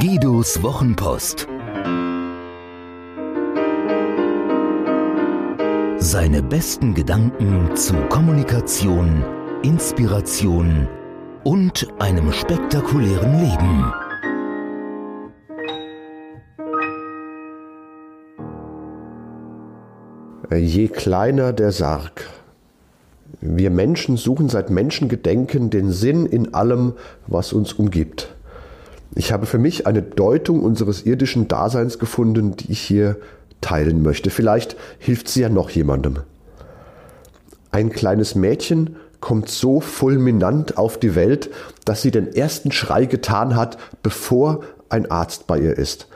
Guidos Wochenpost. Seine besten Gedanken zu Kommunikation, Inspiration und einem spektakulären Leben. Je kleiner der Sarg. Wir Menschen suchen seit Menschengedenken den Sinn in allem, was uns umgibt. Ich habe für mich eine Deutung unseres irdischen Daseins gefunden, die ich hier teilen möchte. Vielleicht hilft sie ja noch jemandem. Ein kleines Mädchen kommt so fulminant auf die Welt, dass sie den ersten Schrei getan hat, bevor ein Arzt bei ihr ist.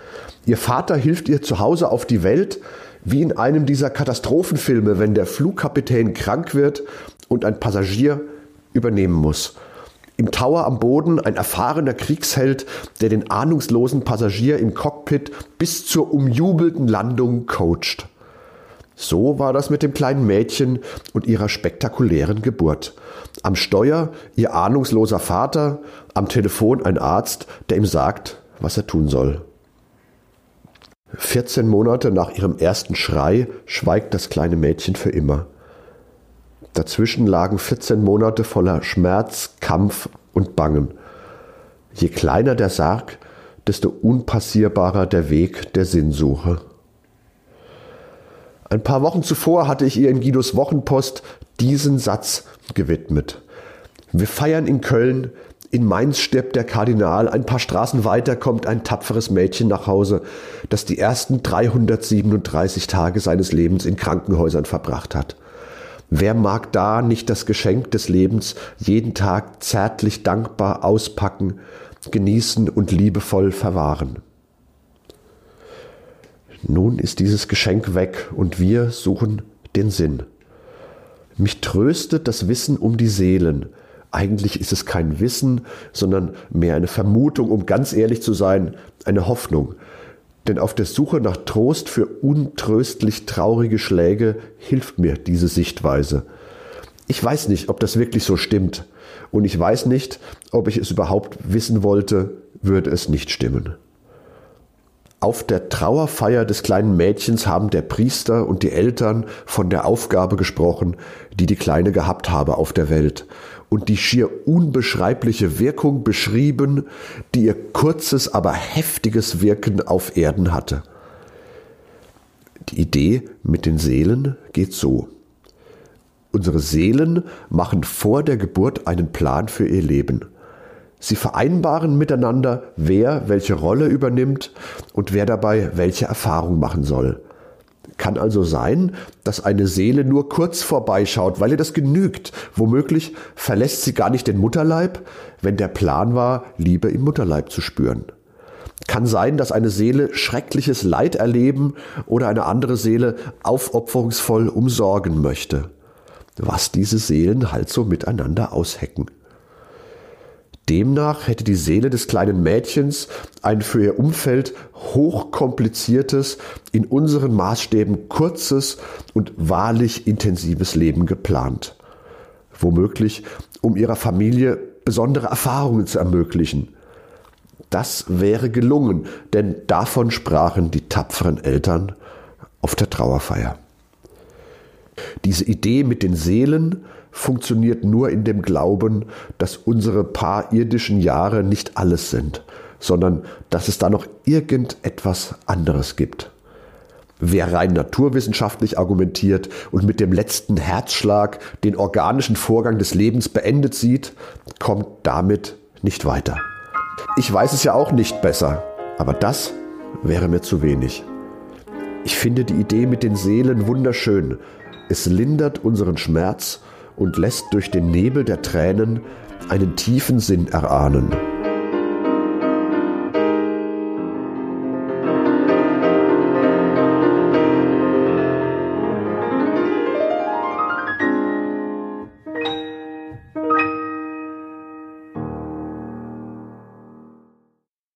Ihr Vater hilft ihr zu Hause auf die Welt, wie in einem dieser Katastrophenfilme, wenn der Flugkapitän krank wird und ein Passagier übernehmen muss. Im Tower am Boden ein erfahrener Kriegsheld, der den ahnungslosen Passagier im Cockpit bis zur umjubelten Landung coacht. So war das mit dem kleinen Mädchen und ihrer spektakulären Geburt. Am Steuer ihr ahnungsloser Vater, am Telefon ein Arzt, der ihm sagt, was er tun soll. 14 Monate nach ihrem ersten Schrei schweigt das kleine Mädchen für immer. Dazwischen lagen 14 Monate voller Schmerz, Kampf und Bangen. Je kleiner der Sarg, desto unpassierbarer der Weg der Sinnsuche. Ein paar Wochen zuvor hatte ich ihr in Guidos Wochenpost diesen Satz gewidmet. Wir feiern in Köln, in Mainz stirbt der Kardinal, ein paar Straßen weiter kommt ein tapferes Mädchen nach Hause, das die ersten 337 Tage seines Lebens in Krankenhäusern verbracht hat. Wer mag da nicht das Geschenk des Lebens jeden Tag zärtlich dankbar auspacken, genießen und liebevoll verwahren? Nun ist dieses Geschenk weg und wir suchen den Sinn. Mich tröstet das Wissen um die Seelen. Eigentlich ist es kein Wissen, sondern mehr eine Vermutung, um ganz ehrlich zu sein, eine Hoffnung. Denn auf der Suche nach Trost für untröstlich traurige Schläge hilft mir diese Sichtweise. Ich weiß nicht, ob das wirklich so stimmt. Und ich weiß nicht, ob ich es überhaupt wissen wollte, würde es nicht stimmen. Auf der Trauerfeier des kleinen Mädchens haben der Priester und die Eltern von der Aufgabe gesprochen, die die Kleine gehabt habe auf der Welt und die schier unbeschreibliche Wirkung beschrieben, die ihr kurzes, aber heftiges Wirken auf Erden hatte. Die Idee mit den Seelen geht so. Unsere Seelen machen vor der Geburt einen Plan für ihr Leben. Sie vereinbaren miteinander, wer welche Rolle übernimmt und wer dabei welche Erfahrung machen soll. Kann also sein, dass eine Seele nur kurz vorbeischaut, weil ihr das genügt. Womöglich verlässt sie gar nicht den Mutterleib, wenn der Plan war, Liebe im Mutterleib zu spüren. Kann sein, dass eine Seele schreckliches Leid erleben oder eine andere Seele aufopferungsvoll umsorgen möchte. Was diese Seelen halt so miteinander aushecken. Demnach hätte die Seele des kleinen Mädchens ein für ihr Umfeld hochkompliziertes, in unseren Maßstäben kurzes und wahrlich intensives Leben geplant. Womöglich, um ihrer Familie besondere Erfahrungen zu ermöglichen. Das wäre gelungen, denn davon sprachen die tapferen Eltern auf der Trauerfeier. Diese Idee mit den Seelen funktioniert nur in dem Glauben, dass unsere paar irdischen Jahre nicht alles sind, sondern dass es da noch irgendetwas anderes gibt. Wer rein naturwissenschaftlich argumentiert und mit dem letzten Herzschlag den organischen Vorgang des Lebens beendet sieht, kommt damit nicht weiter. Ich weiß es ja auch nicht besser, aber das wäre mir zu wenig. Ich finde die Idee mit den Seelen wunderschön. Es lindert unseren Schmerz und lässt durch den Nebel der Tränen einen tiefen Sinn erahnen.